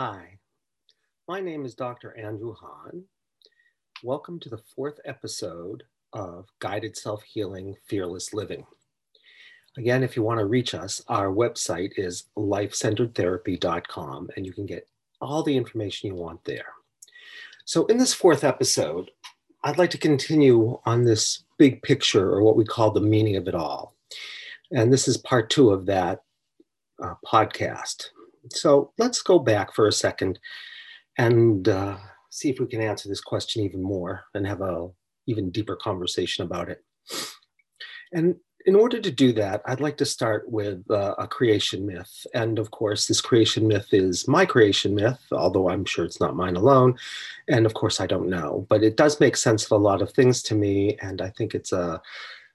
Hi, my name is Dr. Andrew Hahn. Welcome to the fourth episode of Guided Self Healing Fearless Living. Again, if you want to reach us, our website is lifecenteredtherapy.com and you can get all the information you want there. So, in this fourth episode, I'd like to continue on this big picture or what we call the meaning of it all. And this is part two of that uh, podcast. So let's go back for a second and uh, see if we can answer this question even more and have a even deeper conversation about it. And in order to do that, I'd like to start with uh, a creation myth. And of course, this creation myth is my creation myth, although I'm sure it's not mine alone. And of course, I don't know, but it does make sense of a lot of things to me. And I think it's a,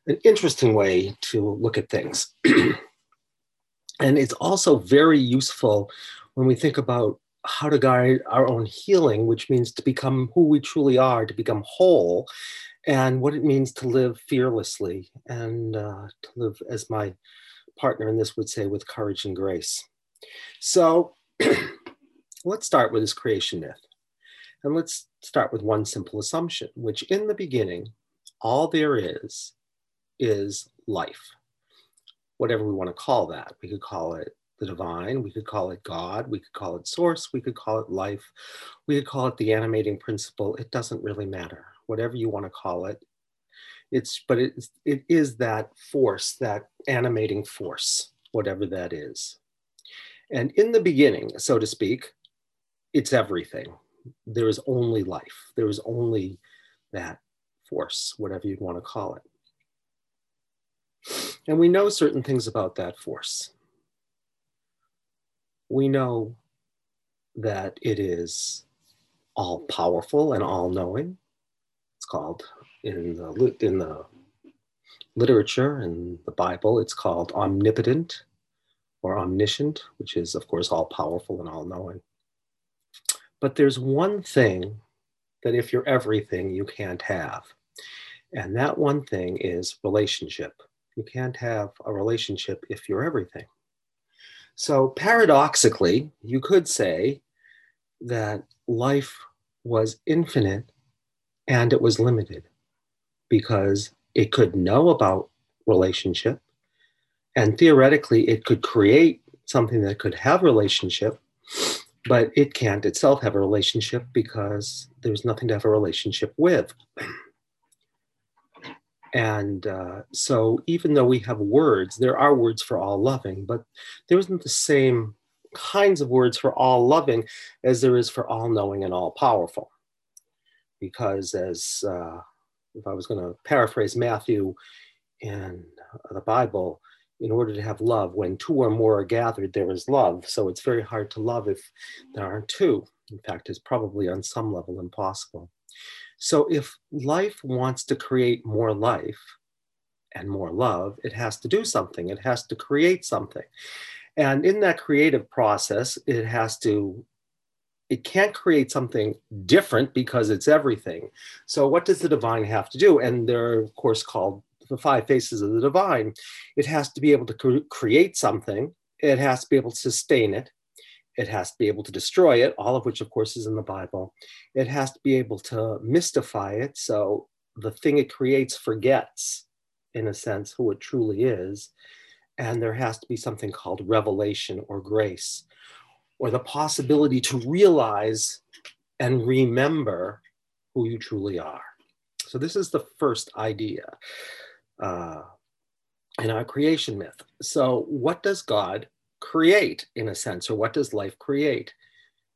an interesting way to look at things. And it's also very useful when we think about how to guide our own healing, which means to become who we truly are, to become whole, and what it means to live fearlessly and uh, to live, as my partner in this would say, with courage and grace. So let's start with this creation myth. And let's start with one simple assumption, which in the beginning, all there is is life whatever we want to call that. We could call it the divine, we could call it God, we could call it source, we could call it life, we could call it the animating principle. It doesn't really matter. Whatever you want to call it, it's but it, it is that force, that animating force, whatever that is. And in the beginning, so to speak, it's everything. There is only life. There is only that force, whatever you'd want to call it. And we know certain things about that force. We know that it is all powerful and all knowing. It's called in the, in the literature and the Bible, it's called omnipotent or omniscient, which is, of course, all powerful and all knowing. But there's one thing that if you're everything, you can't have. And that one thing is relationship. You can't have a relationship if you're everything. So, paradoxically, you could say that life was infinite and it was limited because it could know about relationship and theoretically it could create something that could have relationship but it can't itself have a relationship because there's nothing to have a relationship with and uh, so, even though we have words, there are words for all loving, but there isn't the same kinds of words for all loving as there is for all knowing and all powerful. Because, as uh, if I was going to paraphrase Matthew in the Bible, in order to have love, when two or more are gathered, there is love. So it's very hard to love if there aren't two. In fact, it's probably on some level impossible. So if life wants to create more life and more love, it has to do something, it has to create something. And in that creative process, it has to it can't create something different because it's everything. So, what does the divine have to do? And they're, of course, called the five faces of the divine. It has to be able to create something, it has to be able to sustain it, it has to be able to destroy it, all of which, of course, is in the Bible. It has to be able to mystify it. So the thing it creates forgets, in a sense, who it truly is. And there has to be something called revelation or grace, or the possibility to realize and remember who you truly are. So, this is the first idea uh, in our creation myth. So, what does God create in a sense, or what does life create?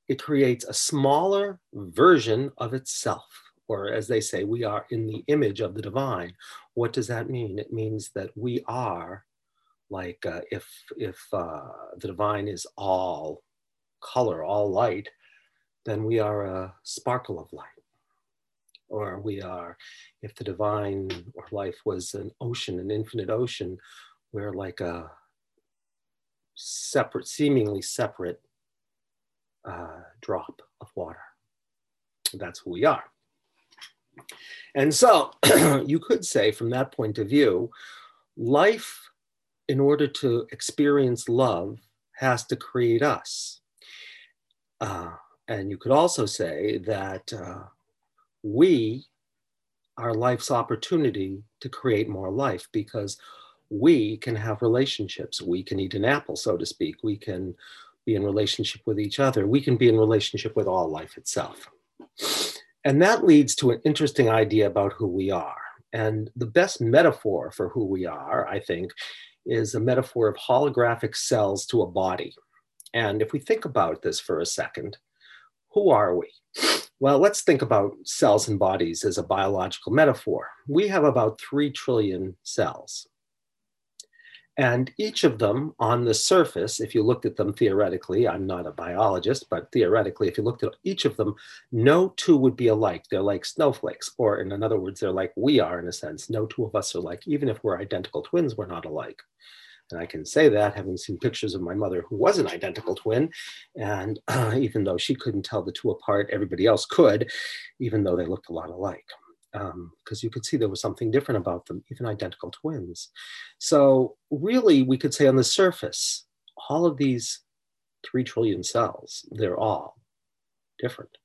It creates a smaller version of itself, or as they say, we are in the image of the divine. What does that mean? It means that we are like uh, if if uh, the divine is all color, all light, then we are a sparkle of light. Or we are, if the divine or life was an ocean, an infinite ocean, we're like a separate, seemingly separate uh, drop of water. That's who we are. And so you could say, from that point of view, life, in order to experience love, has to create us. Uh, and you could also say that uh, we are life's opportunity to create more life because we can have relationships. We can eat an apple, so to speak. We can be in relationship with each other. We can be in relationship with all life itself. And that leads to an interesting idea about who we are. And the best metaphor for who we are, I think, is a metaphor of holographic cells to a body. And if we think about this for a second, who are we? Well, let's think about cells and bodies as a biological metaphor. We have about 3 trillion cells. And each of them on the surface, if you looked at them theoretically, I'm not a biologist, but theoretically, if you looked at each of them, no two would be alike. They're like snowflakes, or in other words, they're like we are in a sense. No two of us are like, even if we're identical twins, we're not alike. And I can say that having seen pictures of my mother who was an identical twin. And uh, even though she couldn't tell the two apart, everybody else could, even though they looked a lot alike because um, you could see there was something different about them, even identical twins. So, really, we could say on the surface, all of these three trillion cells, they're all different.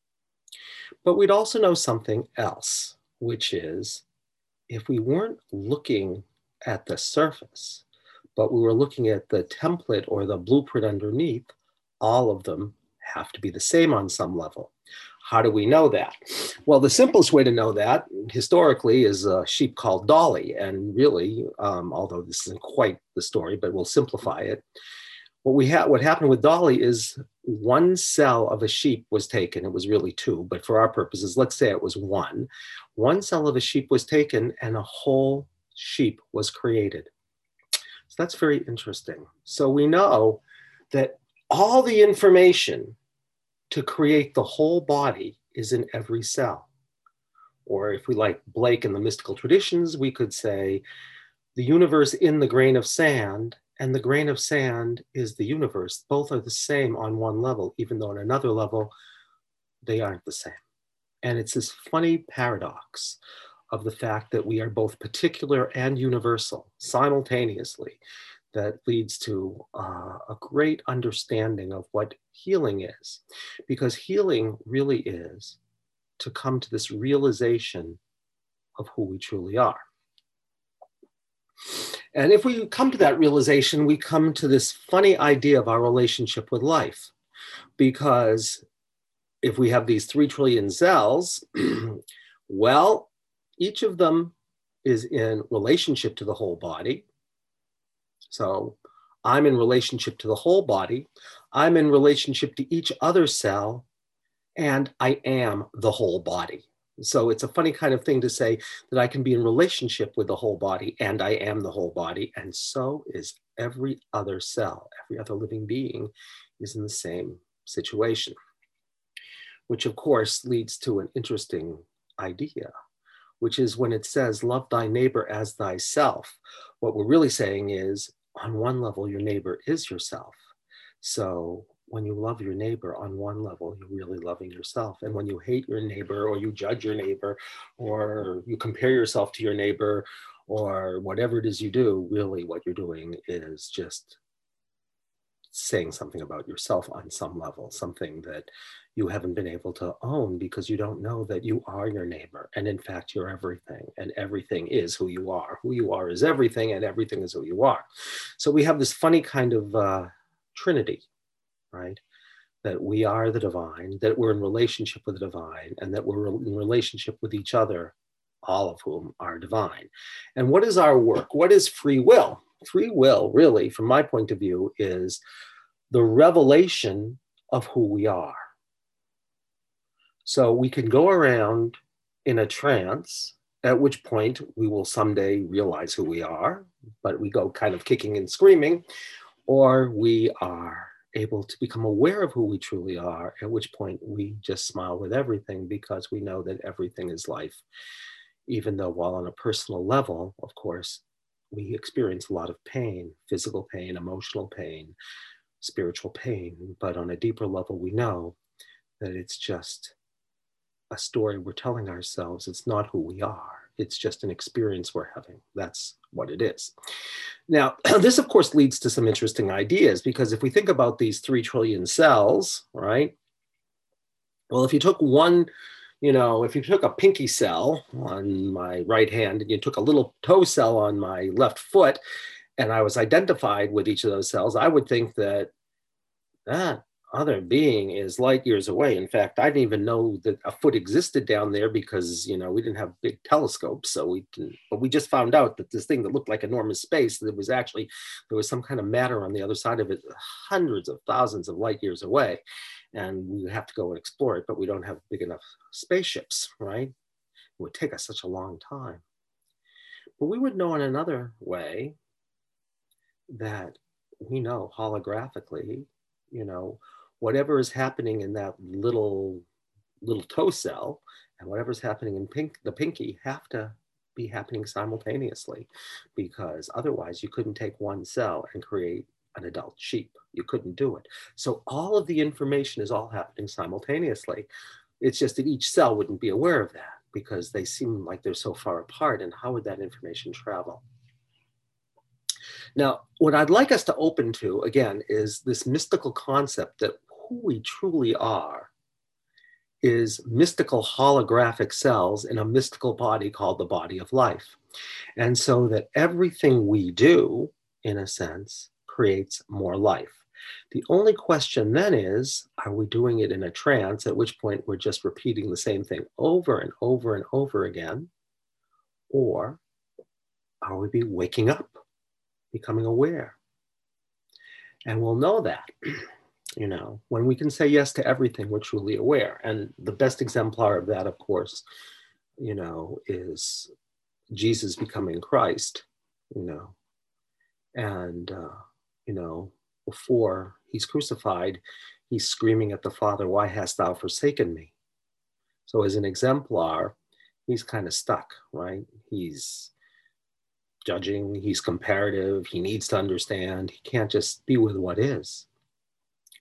But we'd also know something else, which is if we weren't looking at the surface, but we were looking at the template or the blueprint underneath, all of them have to be the same on some level. How do we know that? Well, the simplest way to know that historically is a sheep called Dolly. And really, um, although this isn't quite the story, but we'll simplify it. What we had, what happened with Dolly is one cell of a sheep was taken. It was really two, but for our purposes, let's say it was one. One cell of a sheep was taken, and a whole sheep was created. So that's very interesting. So we know that all the information to create the whole body is in every cell. Or if we like Blake and the mystical traditions, we could say the universe in the grain of sand and the grain of sand is the universe. Both are the same on one level, even though on another level, they aren't the same. And it's this funny paradox of the fact that we are both particular and universal simultaneously that leads to uh, a great understanding of what healing is. Because healing really is to come to this realization of who we truly are. And if we come to that realization, we come to this funny idea of our relationship with life. Because if we have these three trillion cells, well, each of them is in relationship to the whole body. So I'm in relationship to the whole body. I'm in relationship to each other cell, and I am the whole body. So it's a funny kind of thing to say that I can be in relationship with the whole body and I am the whole body. And so is every other cell, every other living being is in the same situation, which of course leads to an interesting idea, which is when it says, Love thy neighbor as thyself. What we're really saying is, on one level, your neighbor is yourself. So when you love your neighbor on one level, you're really loving yourself. And when you hate your neighbor or you judge your neighbor or you compare yourself to your neighbor or whatever it is you do, really what you're doing is just saying something about yourself on some level, something that you haven't been able to own because you don't know that you are your neighbor. And in fact, you're everything, and everything is who you are. Who you are is everything, and everything is who you are. So we have this funny kind of uh, trinity, right? That we are the divine, that we're in relationship with the divine, and that we're in relationship with each other, all of whom are divine. And what is our work? What is free will? Free will, really, from my point of view, is the revelation of who we are. So we can go around in a trance, at which point we will someday realize who we are, but we go kind of kicking and screaming, or we are able to become aware of who we truly are, at which point we just smile with everything because we know that everything is life. Even though, while on a personal level, of course, we experience a lot of pain physical pain, emotional pain, spiritual pain. But on a deeper level, we know that it's just a story we're telling ourselves. It's not who we are. It's just an experience we're having. That's what it is. Now, this, of course, leads to some interesting ideas because if we think about these three trillion cells, right, Well, if you took one, you know, if you took a pinky cell on my right hand and you took a little toe cell on my left foot, and I was identified with each of those cells, I would think that that other being is light years away. In fact, I didn't even know that a foot existed down there because you know we didn't have big telescopes. So we, didn't, but we just found out that this thing that looked like enormous space, that was actually there was some kind of matter on the other side of it, hundreds of thousands of light years away, and we have to go and explore it. But we don't have big enough spaceships, right? It would take us such a long time. But we would know in another way that we know holographically, you know, whatever is happening in that little little toe cell and whatever's happening in pink the pinky have to be happening simultaneously because otherwise you couldn't take one cell and create an adult sheep. You couldn't do it. So all of the information is all happening simultaneously. It's just that each cell wouldn't be aware of that because they seem like they're so far apart and how would that information travel? Now, what I'd like us to open to again is this mystical concept that who we truly are is mystical holographic cells in a mystical body called the body of life. And so that everything we do, in a sense, creates more life. The only question then is are we doing it in a trance, at which point we're just repeating the same thing over and over and over again? Or are we be waking up, becoming aware? And we'll know that you know when we can say yes to everything we're truly aware and the best exemplar of that of course you know is jesus becoming christ you know and uh, you know before he's crucified he's screaming at the father why hast thou forsaken me? So as an exemplar he's kind of stuck right? He's judging he's comparative he needs to understand he can't just be with what is.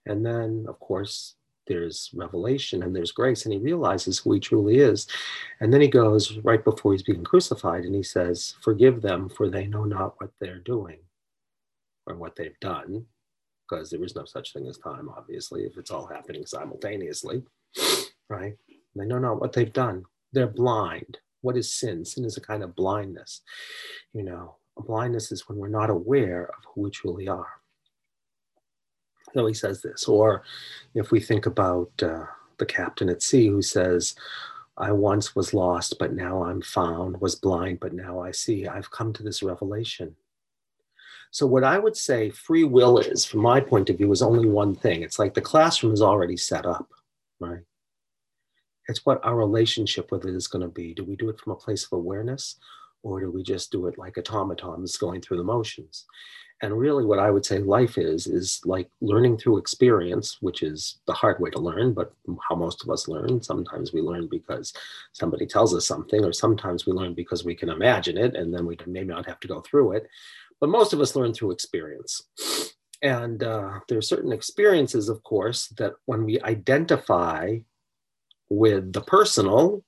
And then, of course, there's revelation and there's grace, and he realizes who he truly is. And then he goes right before he's being crucified and he says, Forgive them, for they know not what they're doing or what they've done, because there is no such thing as time, obviously, if it's all happening simultaneously, right? They know not what they've done. They're blind. What is sin? Sin is a kind of blindness. You know, a blindness is when we're not aware of who we truly are. So he says this. Or if we think about uh, the captain at sea who says, I once was lost, but now I'm found, was blind, but now I see. I've come to this revelation. So, what I would say free will is, from my point of view, is only one thing. It's like the classroom is already set up, right? It's what our relationship with it is going to be. Do we do it from a place of awareness, or do we just do it like automatons going through the motions? and really what i would say life is is like learning through experience which is the hard way to learn but how most of us learn sometimes we learn because somebody tells us something or sometimes we learn because we can imagine it and then we may not have to go through it but most of us learn through experience and uh, there are certain experiences of course that when we identify with the personal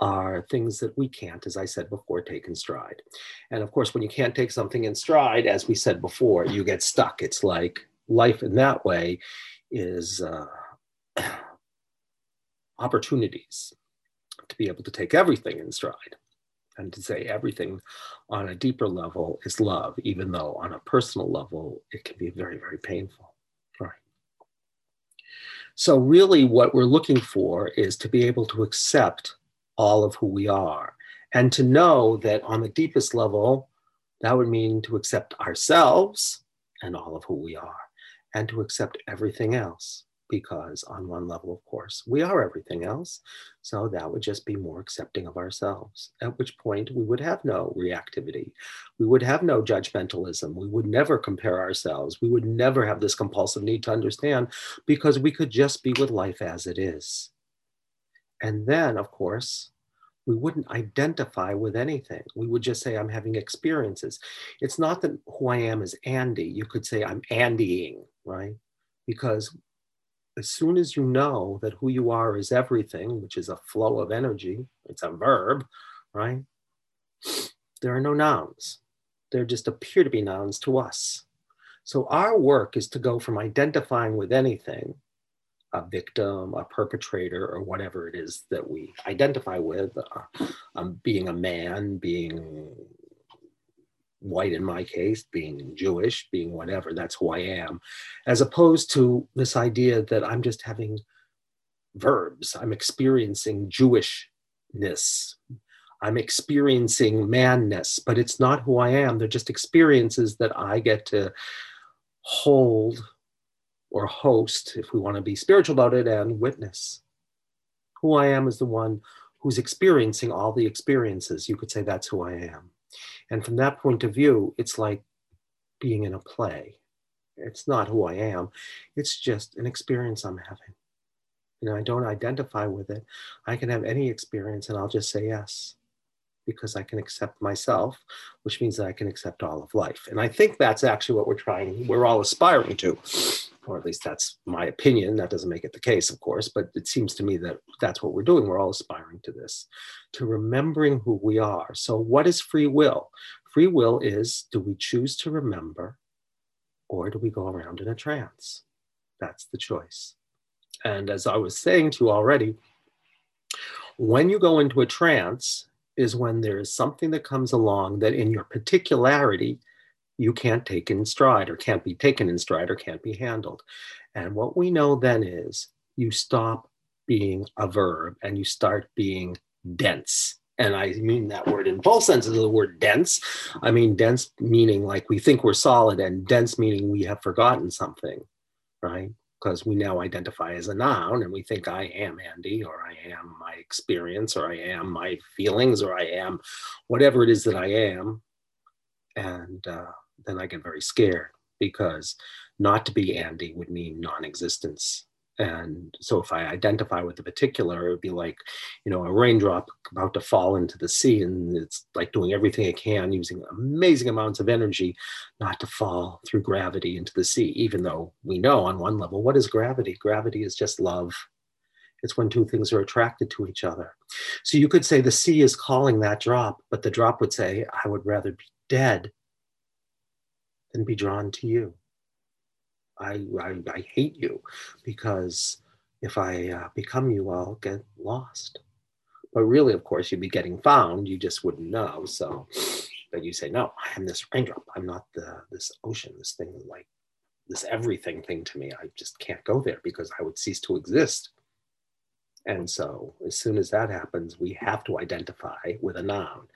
are things that we can't, as I said before, take in stride. And of course, when you can't take something in stride, as we said before, you get stuck. It's like life in that way is uh, opportunities to be able to take everything in stride and to say everything on a deeper level is love, even though on a personal level, it can be very, very painful. Right. So, really, what we're looking for is to be able to accept all of who we are. And to know that on the deepest level, that would mean to accept ourselves and all of who we are, and to accept everything else. Because, on one level, of course, we are everything else. So that would just be more accepting of ourselves, at which point we would have no reactivity. We would have no judgmentalism. We would never compare ourselves. We would never have this compulsive need to understand because we could just be with life as it is. And then, of course, we wouldn't identify with anything. We would just say, I'm having experiences. It's not that who I am is Andy. You could say, I'm Andying, right? Because as soon as you know that who you are is everything, which is a flow of energy, it's a verb, right? There are no nouns. There just appear to be nouns to us. So our work is to go from identifying with anything a victim, a perpetrator, or whatever it is that we identify with. Uh, um, being a man, being white in my case, being Jewish, being whatever, that's who I am, as opposed to this idea that I'm just having verbs, I'm experiencing Jewishness, I'm experiencing manness, but it's not who I am. They're just experiences that I get to hold or host, if we want to be spiritual about it, and witness. Who I am is the one who's experiencing all the experiences. You could say that's who I am. And from that point of view, it's like being in a play. It's not who I am, it's just an experience I'm having. You know, I don't identify with it. I can have any experience and I'll just say yes because I can accept myself, which means that I can accept all of life. And I think that's actually what we're trying, we're all aspiring to, or at least that's my opinion. That doesn't make it the case, of course, but it seems to me that that's what we're doing. We're all aspiring to this, to remembering who we are. So, what is free will? Free will is do we choose to remember or do we go around in a trance? That's the choice. And as I was saying to you already, when you go into a trance, is when there is something that comes along that in your particularity you can't take in stride or can't be taken in stride or can't be handled. And what we know then is you stop being a verb and you start being dense. And I mean that word in both senses of the word dense. I mean dense meaning like we think we're solid, and dense meaning we have forgotten something, right? because we now identify as a noun and we think I am Andy or I am my experience or I am my feelings or I am whatever it is that I am. And uh, then I get very scared because not to be Andy would mean non existence. And so if I identify with the particular, it would be like, you know, a raindrop about to fall into the sea and it's like doing everything it can using amazing amounts of energy not to fall through gravity into the sea, even though we know on one level, what is gravity? Gravity is just love. It's when two things are attracted to each other. So you could say the sea is calling that drop, but the drop would say, I would rather be dead than be drawn to you. I, I, I hate you because if I uh, become you, I'll get lost. But really, of course, you'd be getting found. You just wouldn't know. So, but you say, no, I am this raindrop. I'm not the this ocean, this thing like this everything thing to me. I just can't go there because I would cease to exist. And so, as soon as that happens, we have to identify with a noun.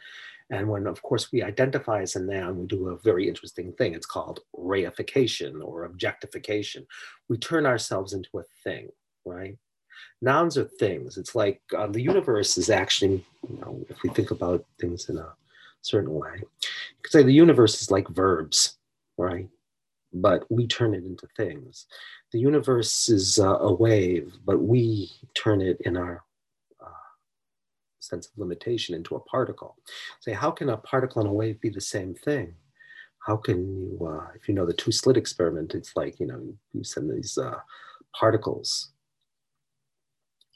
And when, of course, we identify as a noun, we do a very interesting thing. It's called reification or objectification. We turn ourselves into a thing, right? Nouns are things. It's like uh, the universe is actually, you know, if we think about things in a certain way, you could say the universe is like verbs, right? But we turn it into things. The universe is uh, a wave, but we turn it in our sense of limitation into a particle. Say, how can a particle and a wave be the same thing? How can you, uh, if you know the two slit experiment, it's like, you know, you send these uh, particles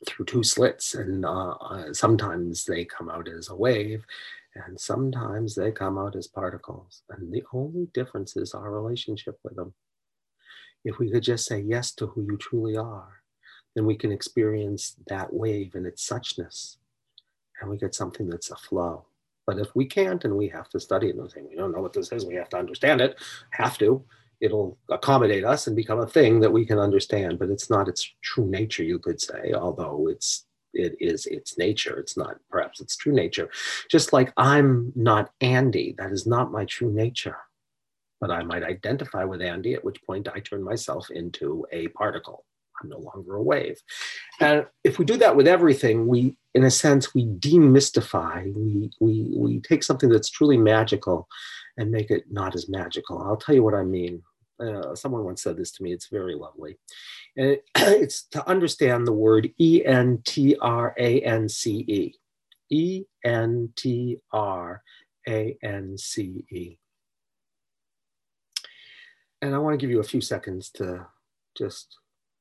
through two slits and uh, uh, sometimes they come out as a wave and sometimes they come out as particles. And the only difference is our relationship with them. If we could just say yes to who you truly are, then we can experience that wave and its suchness and we get something that's a flow. But if we can't and we have to study it and we don't know what this is, we have to understand it, have to, it'll accommodate us and become a thing that we can understand. But it's not its true nature, you could say, although it's it is its nature. It's not perhaps its true nature. Just like I'm not Andy, that is not my true nature. But I might identify with Andy, at which point I turn myself into a particle. I'm no longer a wave. And if we do that with everything, we, in a sense, we demystify, we, we, we take something that's truly magical and make it not as magical. I'll tell you what I mean. Uh, someone once said this to me, it's very lovely. And it, it's to understand the word E N T R A N C E. E N T R A N C E. And I want to give you a few seconds to just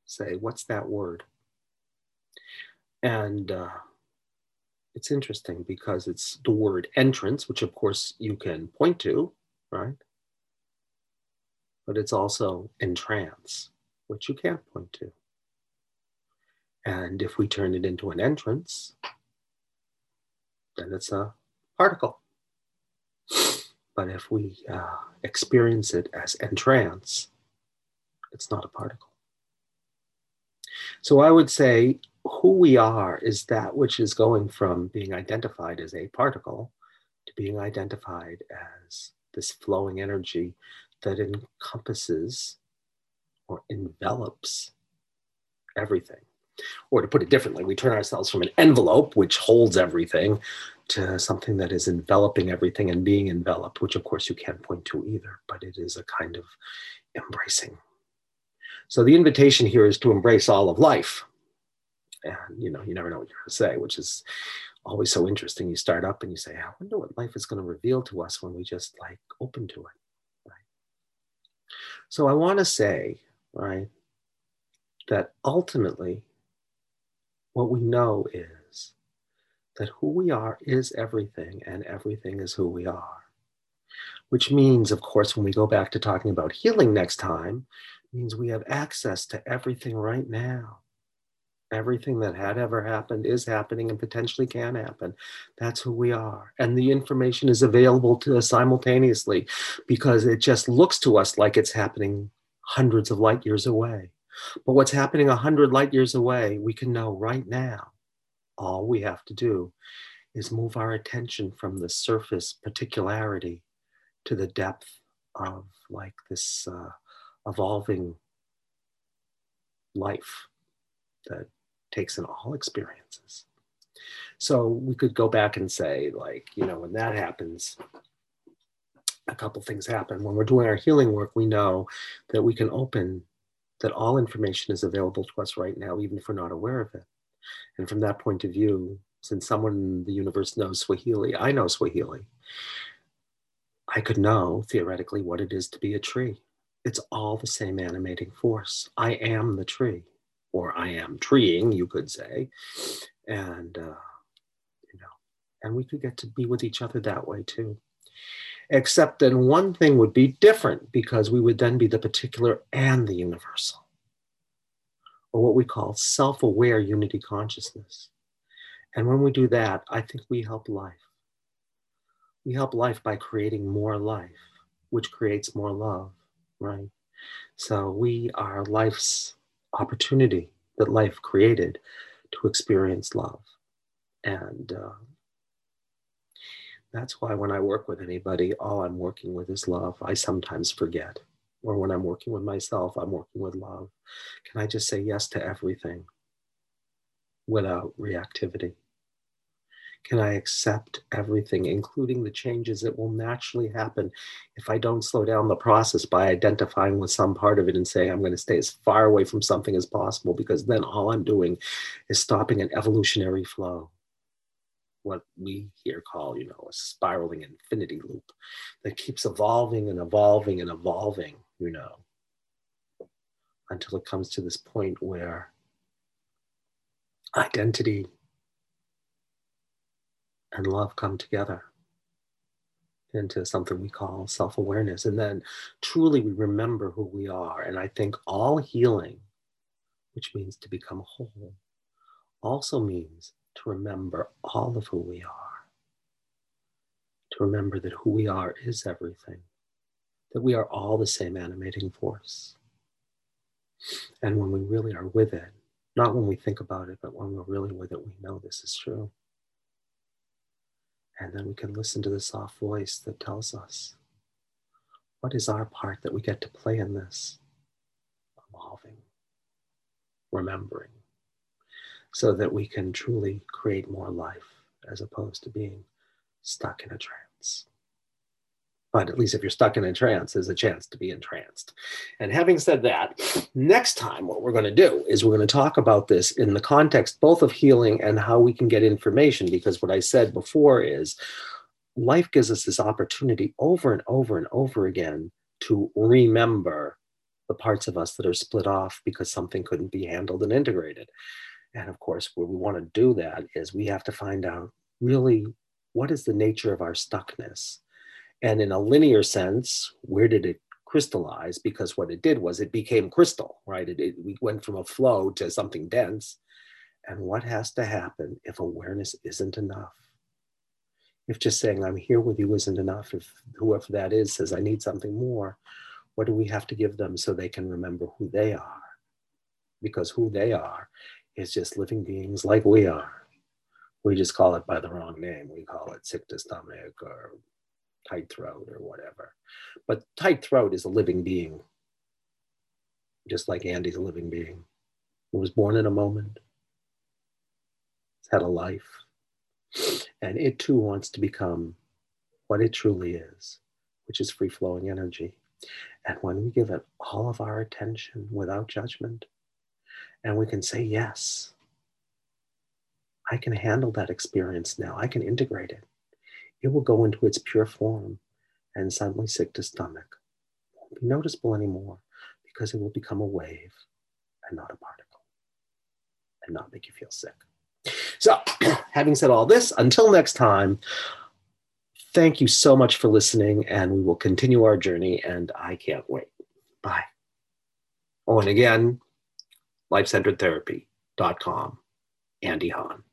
say, what's that word? And uh, it's interesting because it's the word entrance, which of course you can point to, right? But it's also entrance, which you can't point to. And if we turn it into an entrance, then it's a particle. But if we uh, experience it as entrance, it's not a particle. So I would say who we are is that which is going from being identified as a particle to being identified as this flowing energy that encompasses or envelops everything. Or to put it differently, we turn ourselves from an envelope, which holds everything, to something that is enveloping everything and being enveloped, which of course you can't point to either, but it is a kind of embracing. So the invitation here is to embrace all of life. And you know, you never know what you're going to say, which is always so interesting. You start up and you say, I wonder what life is going to reveal to us when we just like open to it. Right. So I want to say, right, that ultimately what we know is that who we are is everything and everything is who we are. Which means, of course, when we go back to talking about healing next time, means we have access to everything right now. Everything that had ever happened is happening and potentially can happen. That's who we are. And the information is available to us simultaneously because it just looks to us like it's happening hundreds of light years away. But what's happening 100 light years away, we can know right now. All we have to do is move our attention from the surface particularity to the depth of like this uh, evolving life that takes in all experiences. So we could go back and say, like, you know, when that happens, a couple things happen. When we're doing our healing work, we know that we can open that all information is available to us right now, even if we're not aware of it. And from that point of view, since someone in the universe knows Swahili, I know Swahili. I could know theoretically what it is to be a tree. It's all the same animating force. I am the tree, or I am treeing, you could say. And, uh, you know, and we could get to be with each other that way too except then one thing would be different because we would then be the particular and the universal, or what we call self aware unity consciousness. And when we do that, I think we help life. We help life by creating more life, which creates more love, right? So we are life's opportunity that life created to experience love. And uh, that's why when I work with anybody, all I'm working with is love. I sometimes forget. Or when I'm working with myself, I'm working with love. Can I just say yes to everything without reactivity? Can I accept everything, including the changes that will naturally happen if I don't slow down the process by identifying with some part of it and saying, I'm going to stay as far away from something as possible, because then all I'm doing is stopping an evolutionary flow. What we here call, you know, a spiraling infinity loop that keeps evolving and evolving and evolving, you know, until it comes to this point where identity and love come together into something we call self awareness. And then truly we remember who we are. And I think all healing, which means to become whole, also means to remember all of who we are, to remember that who we are is everything, that we are all the same animating force. And when we really are with it, not when we think about it, but when we're really with it, we know this is true. And then we can listen to the soft voice that tells us what is our part that we get to play in this? Evolving, remembering, so that we can truly create more life as opposed to being stuck in a trance. But at least if you're stuck in a trance, there's a chance to be entranced. And having said that, next time, what we're going to do is we're going to talk about this in the context both of healing and how we can get information. Because what I said before is life gives us this opportunity over and over and over again to remember the parts of us that are split off because something couldn't be handled and integrated. And of course, where we want to do that is we have to find out really what is the nature of our stuckness. And in a linear sense, where did it crystallize? Because what it did was it became crystal, right? It, it we went from a flow to something dense. And what has to happen if awareness isn't enough? If just saying, I'm here with you isn't enough, if whoever that is says, I need something more, what do we have to give them so they can remember who they are? Because who they are is just living beings like we are. We just call it by the wrong name. We call it sick to stomach or tight throat or whatever. But tight throat is a living being, just like Andy's a living being who was born in a moment, it's had a life, and it too wants to become what it truly is, which is free flowing energy. And when we give it all of our attention without judgment, and we can say, Yes, I can handle that experience now, I can integrate it. It will go into its pure form, and suddenly sick to stomach won't be noticeable anymore because it will become a wave and not a particle and not make you feel sick. So, having said all this, until next time, thank you so much for listening, and we will continue our journey, and I can't wait. Bye. Oh, and again, lifecenteredtherapy.com, Andy Hahn.